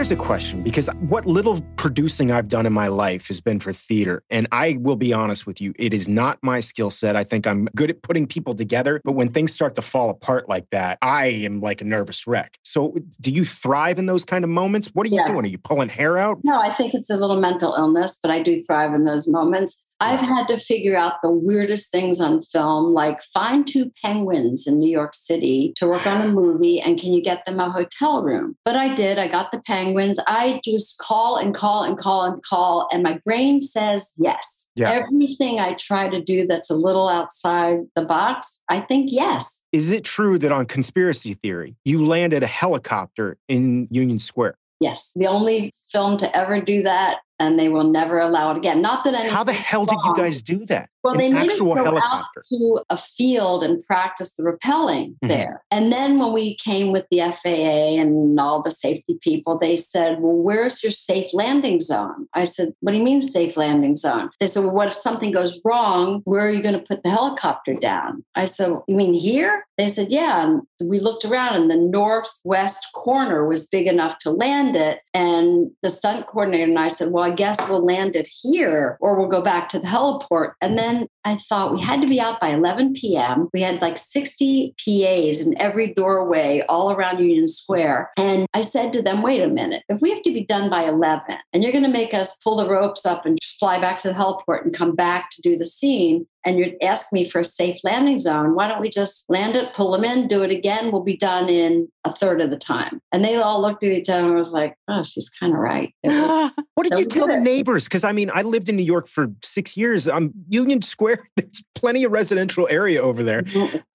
Here's a question because what little producing I've done in my life has been for theater. And I will be honest with you, it is not my skill set. I think I'm good at putting people together. But when things start to fall apart like that, I am like a nervous wreck. So do you thrive in those kind of moments? What are you Yes. doing? Are you pulling hair out? No, I think it's a little mental illness, but I do thrive in those moments. I've had to figure out the weirdest things on film, like find two penguins in New York City to work on a movie, and can you get them a hotel room? But I did. I got the penguins. I just call and call and call and call, and my brain says yes. Yeah. Everything I try to do that's a little outside the box, I think yes. Is it true that on conspiracy theory, you landed a helicopter in Union Square? Yes. The only film to ever do that, and they will never allow it again. Not that anything. How the hell did you guys do that? Well, they made us go out to a field and practice the rappelling Mhm. there. And then when we came with the FAA and all the safety people, they said, Well, where's your safe landing zone? I said, What do you mean safe landing zone? They said, Well, what if something goes wrong? Where are you going to put the helicopter down? I said, You mean here? They said, Yeah. And we looked around and the northwest corner was big enough to land it. And the stunt coordinator and I said, Well, I guess we'll land it here or we'll go back to the heliport. And then then I thought we had to be out by 11 p.m. We had like 60 PAs in every doorway all around Union Square. And I said to them, wait a minute, if we have to be done by 11 and you're going to make us pull the ropes up and fly back to the heliport and come back to do the scene, and you'd ask me for a safe landing zone, why don't we just land it, pull them in, do it again? We'll be done in a third of the time. And they all looked at each other and was like, oh, she's kind of right. [laughs] what did So you tell the neighbors? Because I mean, I lived in New York for six years. Um, Union Square, [laughs] there's plenty of residential area over there.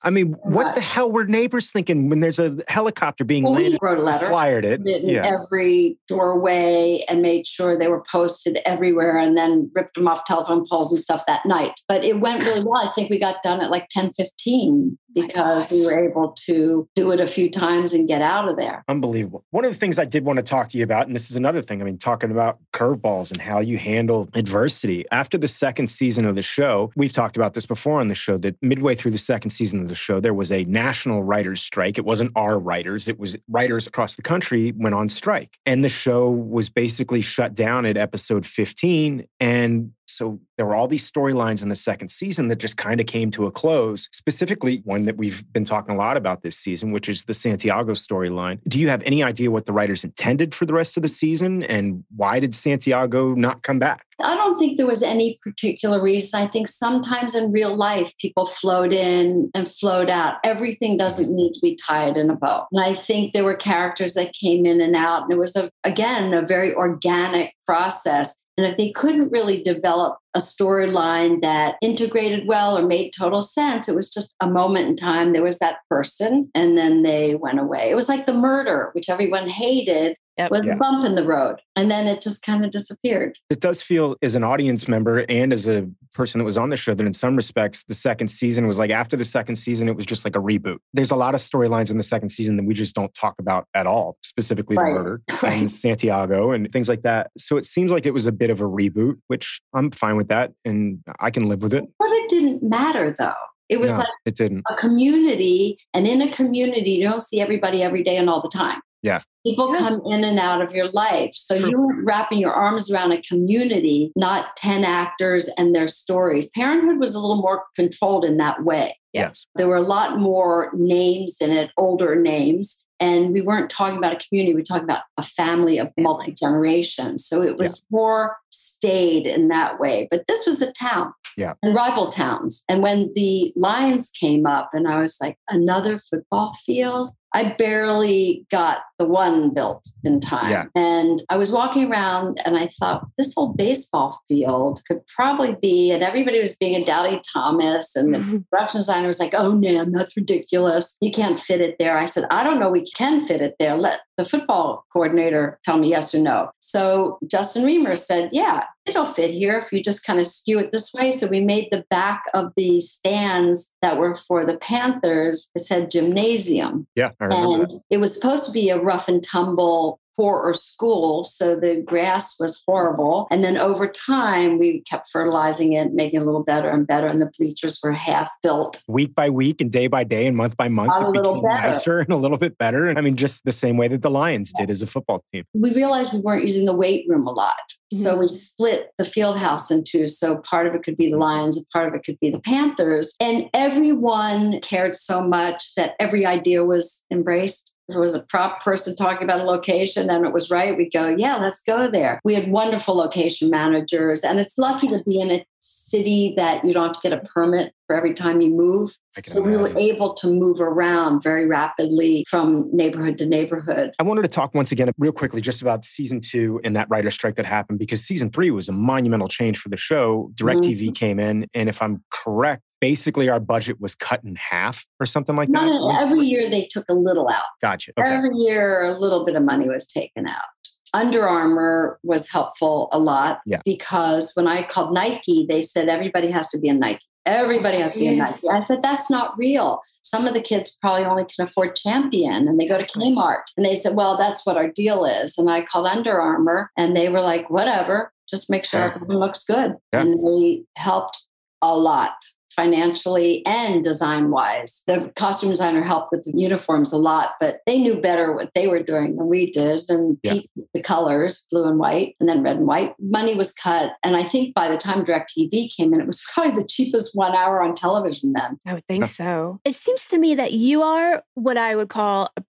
I mean, what the hell were neighbors thinking when there's a helicopter being Well, we wrote a letter. Fired it. put it in Yeah. every doorway and made sure they were posted everywhere and then ripped them off telephone poles and stuff that night. But it went really well. I think we got done at like 10 15 because we were able to do it a few times and get out of there. Unbelievable. One of the things I did want to talk to you about, and this is another thing, I mean, talking about curveballs and how you handle adversity. After the second season of the show, we've talked about this before on the show that midway through the second season of the show, there was a national writers' strike. It wasn't our writers, it was writers across the country went on strike. And the show was basically shut down at episode 15. And so there were all these storylines in the second season that just kind of came to a close, specifically one that we've been talking a lot about this season, which is the Santiago storyline. Do you have any idea what the writers intended for the rest of the season and why did Santiago not come back? I don't think there was any particular reason. I think sometimes in real life, people float in and float out. Everything doesn't need to be tied in a bow. And I think there were characters that came in and out. And it was, a, again, a very organic process. And if they couldn't really develop a storyline that integrated well or made total sense, it was just a moment in time. There was that person, and then they went away. It was like the murder, which everyone hated, Yep. was Yeah. a bump in the road. And then it just kind of disappeared. It does feel, as an audience member and as a person that was on the show, that in some respects, the second season was like after the second season, it was just like a reboot. There's a lot of storylines in the second season that we just don't talk about at all, specifically Right. the murder [laughs] Right. and Santiago and things like that. So it seems like it was a bit of a reboot, which I'm fine with that and I can live with it. But it didn't matter though. It was No, like it didn't. a community, and in a community, you don't see everybody every day and all the time. Yeah. People Yeah. come in and out of your life. So True. you're wrapping your arms around a community, not 10 actors and their stories. Parenthood was a little more controlled in that way. Yes. There were a lot more names in it, older names. And we weren't talking about a community, we were talking about a family of multi generations. So it was more stayed in that way. But this was a town Yeah. and rival towns. And when the Lions came up, and I was like, another football field? I barely got the one built in time. Yeah. And I was walking around and I thought, this whole baseball field could probably be, and everybody was being a Dowdy Thomas, and the [laughs] production designer was like, oh, man, that's ridiculous. You can't fit it there. I said, I don't know, we can fit it there. Let the football coordinator tell me yes or no. So Justin Reamer said, yeah, it'll fit here if you just kind of skew it this way. So we made the back of the stands that were for the Panthers, it said gymnasium. Yeah, I remember And that. it was supposed to be a rough and tumble poorer school. So the grass was horrible. And then over time, we kept fertilizing it, making it a little better and better. And the bleachers were half built. Week by week and day by day and month by month, Got a it little became better. nicer and a little bit better. And I mean, just the same way that the Lions did as a football team. we realized we weren't using the weight room a lot. So Mm-hmm. we split the field house in two. So part of it could be the Lions and part of it could be the Panthers. And everyone cared so much that every idea was embraced. If it was a prop person talking about a location and it was right, we'd go, yeah, let's go there. We had wonderful location managers. And it's lucky to be in a city that you don't have to get a permit for every time you move. So we were able to move around very rapidly from neighborhood to neighborhood. I wanted to talk once again, real quickly, just about season two and that writer strike that happened because season three was a monumental change for the show. DirecTV Mm-hmm. came in, and if I'm correct, basically our budget was cut in half or something like Not that. every year they took a little out. Gotcha. Okay. Every year, a little bit of money was taken out. Under Armour was helpful a lot Yeah. because when I called Nike, they said everybody has to be a Nike. Everybody has to be a Nike. I said, that's not real. Some of the kids probably only can afford Champion and they go to Kmart. And they said, well, that's what our deal is. And I called Under Armour and they were like, whatever, just make sure Yeah. everything looks good. Yeah. And they helped a lot financially and design wise. The costume designer helped with the uniforms a lot, but they knew better what they were doing than we did. And Yeah. The colors, blue and white, and then red and white. Money was cut. And I think by the time DirecTV came in, it was [laughs] probably the cheapest one hour on television then. I would think Yeah. so. It seems to me that you are what I would call a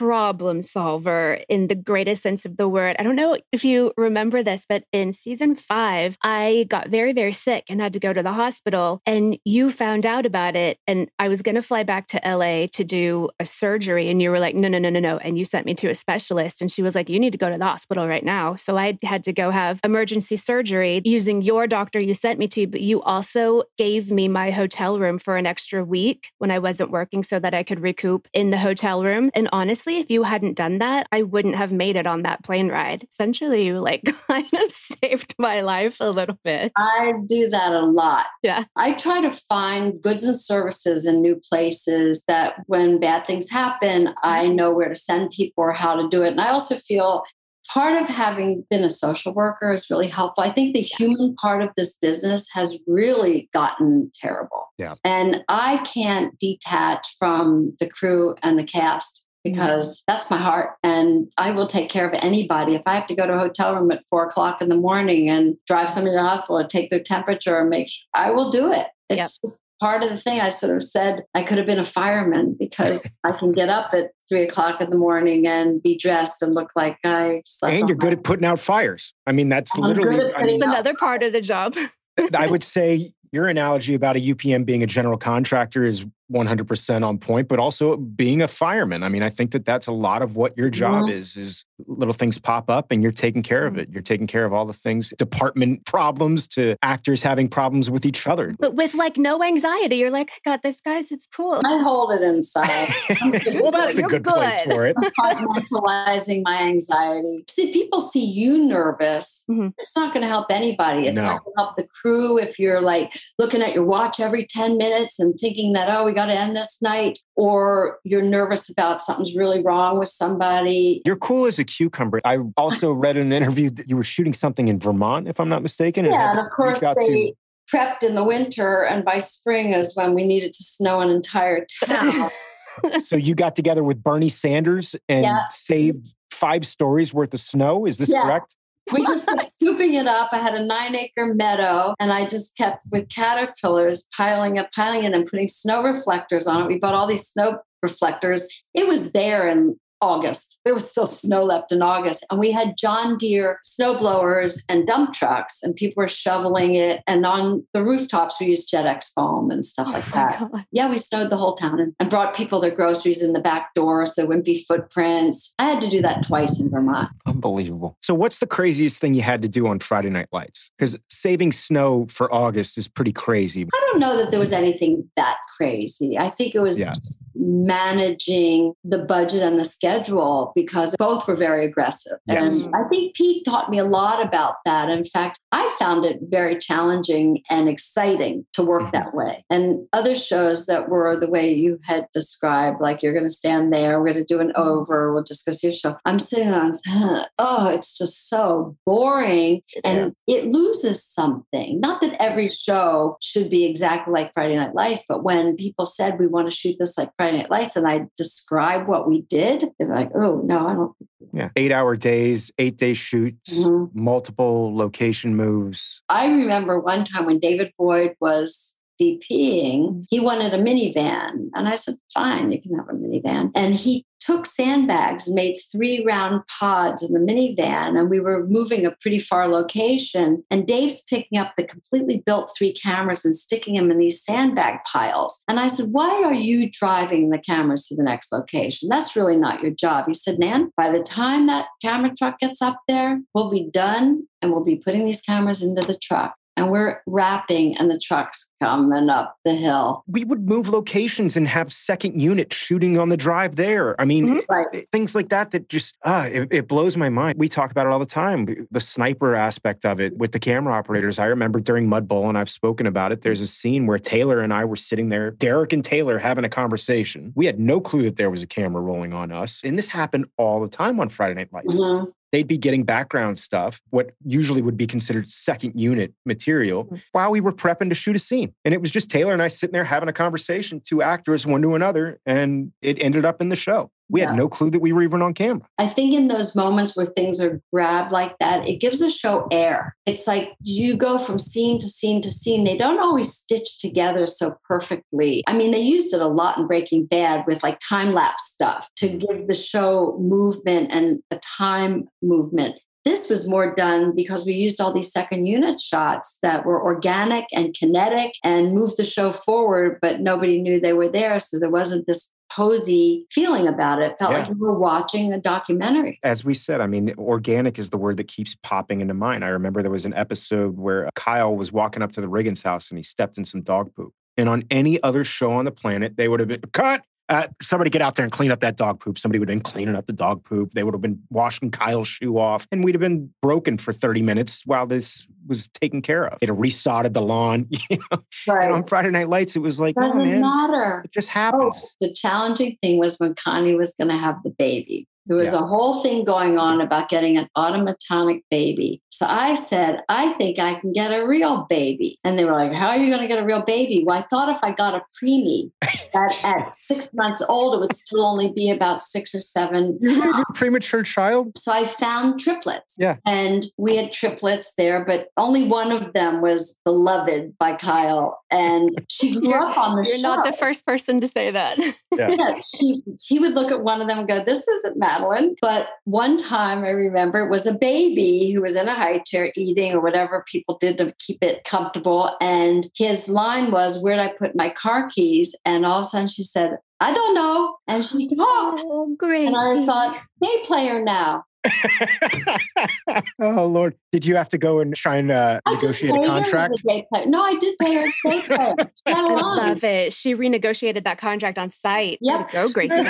problem solver in the greatest sense of the word. I don't know if you remember this, but in season five, I got very, very sick and had to go to the hospital. And you found out about it. And I was going to fly back to LA to do a surgery. And you were like, no, no, no, no, no. And you sent me to a specialist. And she was like, you need to go to the hospital right now. So I had to go have emergency surgery using your doctor you sent me to. But you also gave me my hotel room for an extra week when I wasn't working so that I could recoup in the hotel room. And honestly, if you hadn't done that, I wouldn't have made it on that plane ride. Essentially, you like [laughs] kind of saved my life a little bit. I do that a lot. Yeah. I try to find goods and services in new places that when bad things happen, I mm-hmm. know where to send people or how to do it. And I also feel part of having been a social worker is really helpful. I think the human part of this business has really gotten terrible. Yeah. And I can't detach from the crew and the cast Mm-hmm. because that's my heart and I will take care of anybody. If I have to go to a hotel room at four o'clock in the morning and drive somebody to the hospital and take their temperature and make sure I will do it. It's Yep. just part of the thing. I sort of said I could have been a fireman because [laughs] I can get up at three o'clock in the morning and be dressed and look like I slept. and you're my- good at putting out fires. I mean, that's I'm literally. at I mean, another part of the job. I would [laughs] say your analogy about a UPM being a general contractor is 100% on point, but also being a fireman. I mean, I think that that's a lot of what your job Mhm. is, is little things pop up and you're taking care Mm-hmm. of it. You're taking care of all the things, department [laughs] problems to actors having problems with each other. But with like no anxiety, you're like, I got this, guys. It's cool. I hold it inside. [laughs] well, that's a You're good, place for it. [laughs] compartmentalizing my anxiety. See, people see you nervous. Mhm. It's not going to help anybody. It's No. not going to help the crew if you're like looking at your watch every 10 minutes and thinking that, oh, we got to end this night, or you're nervous about something's really wrong with somebody. You're cool as a cucumber. I also [laughs] read in an interview that you were shooting something in Vermont, if I'm not mistaken. and Yeah, and of course, out to- they prepped in the winter, and by spring is when we needed to snow an entire town. [laughs] so you got together with Bernie Sanders and Yeah. saved five stories worth of snow. Is this Yeah. correct? We just kept [laughs] scooping it up. I had a nine acre meadow and I just kept with caterpillars piling up, piling it and putting snow reflectors on it. We bought all these snow reflectors. It was there in August. There was still snow left in August. And we had John Deere snow blowers and dump trucks, and people were shoveling it. And on the rooftops, we used JetX foam and stuff oh like Oh my that. God. Yeah, we snowed the whole town and, and brought people their groceries in the back door so there wouldn't be footprints. I had to do that twice in Vermont. Unbelievable. So, what's the craziest thing you had to do on Friday Night Lights? Because saving snow for August is pretty crazy. I don't know that there was anything that crazy. I think it was Yeah. managing the budget and the schedule because both were very aggressive. Yes. And I think Pete taught me a lot about that. In fact, I found it very challenging and exciting to work Mhm. that way. And other shows that were the way you had described, like you're going to stand there, we're going to do an over, we'll discuss your show. I'm sitting on, oh, it's just so boring and it loses something. Not that every show should be exactly like Friday Night Lights, but when people said we want to shoot this like Friday Night Lights and I describe what we did, they're like, oh, no, I don't. Yeah. Eight hour days, eight day shoots, Mhm. multiple location moves. I remember one time when David Boyd was DPing, he wanted a minivan. And I said, fine, you can have a minivan. And he took sandbags and made three round pods in the minivan. And we were moving a pretty far location. And Dave's picking up the completely built three cameras and sticking them in these sandbag piles. And I said, why are you driving the cameras to the next location? That's really not your job. He said, Nan, by the time that camera truck gets up there, we'll be done and we'll be putting these cameras into the truck. And we're wrapping and the truck's coming up the hill. We would move locations and have second unit shooting on the drive there. I mean, Mhm. Right. things like that that just ah, it, it blows my mind. We talk about it all the time. The sniper aspect of it with the camera operators. I remember during Mud Bowl, and I've spoken about it. There's a scene where Taylor and I were sitting there, Derek and Taylor having a conversation. We had no clue that there was a camera rolling on us, and this happened all the time on Friday Night Lights. Mhm. They'd be getting background stuff, what usually would be considered second unit material, Mm-hmm. while we were prepping to shoot a scene. And it was just Taylor and I sitting there having a conversation, two actors, one to another, and it ended up in the show. We Yeah. had no clue that we were even on camera. I think in those moments where things are grabbed like that, it gives a show air. It's like you go from scene to scene to scene. They don't always stitch together so perfectly. I mean, they used it a lot in Breaking Bad with like time lapse stuff to give the show movement and a time movement. This was more done because we used all these second unit shots that were organic and kinetic and moved the show forward, but nobody knew they were there. So there wasn't this posy feeling about it. It felt Yeah. like you were watching a documentary. As we said, I mean, organic is the word that keeps popping into mind. I remember there was an episode where Kyle was walking up to the Riggins house and he stepped in some dog poop. And on any other show on the planet, they would have been cut. Uh, somebody get out there and clean up that dog poop. Somebody would have been cleaning up the dog poop. They would have been washing Kyle's shoe off, and we'd have been broken for 30 minutes while this was taken care of. They'd have resodded the lawn. [laughs] You know? And on Friday Night Lights, it was like, no, Doesn't man, matter. it just happens. Oh, happens. the challenging thing was when Connie was going to have the baby. There was Yeah. a whole thing going on about getting an animatronic baby. So I said, I think I can get a real baby. And they were like, How are you going to get a real baby? Well, I thought if I got a preemie, that [laughs] at six months old, it would still only be about six or seven. You're going to get a premature child? So I found triplets. Yeah. And we had triplets there, but only one of them was beloved by Kyle. And she [laughs] grew You're- up on the You're show. not the first person to say that. [laughs] yeah, she he would look at one of them and go, "This isn't Madeline." But one time, I remember it was a baby who was in a high chair eating or whatever people did to keep it comfortable, and his line was, "Where'd I put my car keys?" And all of a sudden, she said, "I don't know," and she talked. Oh, great. And I thought, they play her now. [laughs] oh Lord! Did you have to go and try and uh, negotiate a contract? a. No, I did pay her as a day player. She had a I line. love it. She renegotiated that contract on site. Yep. Go, Gracie. [laughs]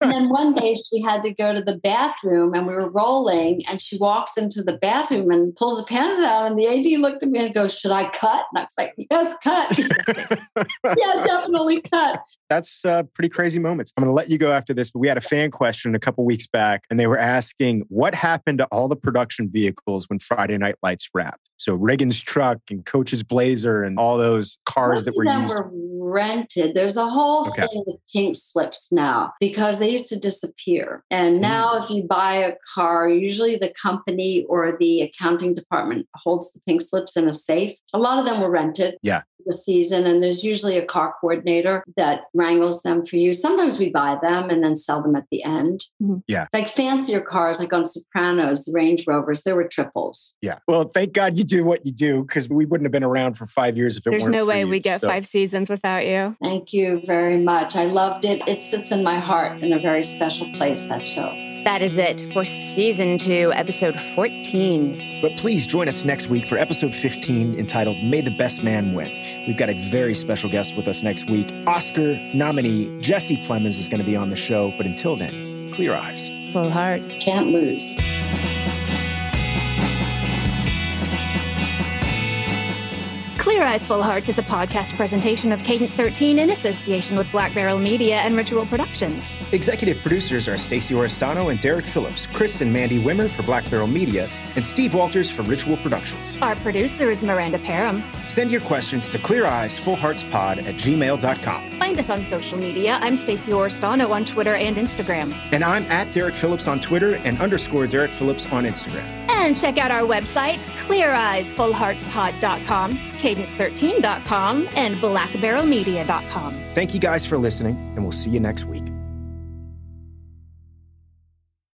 And then one day she had to go to the bathroom and we were rolling and she walks into the bathroom and pulls her pants out and the AD looked at me and goes, should I cut? And I was like, yes, cut. [laughs] yeah, definitely cut. That's uh, pretty crazy moments. I'm going to let you go after this, but we had a fan question a couple weeks back, and they were asking what happened to all the production vehicles when Friday Night Lights wrapped. So Riggins' truck and Coach's Blazer and all those cars Most that were used. were rented. There's a whole Okay. thing with pink slips now because they used to disappear. And Mm. now, if you buy a car, usually the company or the accounting department holds the pink slips in a safe. A lot of them were rented. Yeah. The season, and there's usually a car coordinator that wrangles them for you. Sometimes we buy them and then sell them at the end. Mhm. Yeah. Like fancier cars, like on Sopranos, the Range Rovers, there were triples. Yeah. Well, thank God you do what you do because we wouldn't have been around for five years if it There's weren't no for way you. we get So- five seasons without you. Thank you very much. I loved it. It sits in my heart in a very special place, that show. That is it for season two, episode 14. But please join us next week for episode 15 entitled May the Best Man Win. We've got a very special guest with us next week. Oscar nominee Jesse Plemons is going to be on the show. But until then, clear eyes. Full hearts. Can't lose. Clear Eyes Full Hearts is a podcast presentation of Cadence 13 in association with Black Barrel Media and Ritual Productions. Executive producers are Stacey Oristano and Derek Phillips, Chris and Mandy Wimmer for Black Barrel Media, and Steve Walters for Ritual Productions. Our producer is Miranda Parham. Send your questions to Clear Eyes Full Hearts Pod at gmail.com. Find us on social media. I'm Stacey Oristano on Twitter and Instagram. And I'm at Derek Phillips on Twitter and underscore Derek Phillips on Instagram. And check out our websites, cleareyesfullheartspod.com, cadence13.com, and blackbarrelmedia.com. Thank you guys for listening, and we'll see you next week.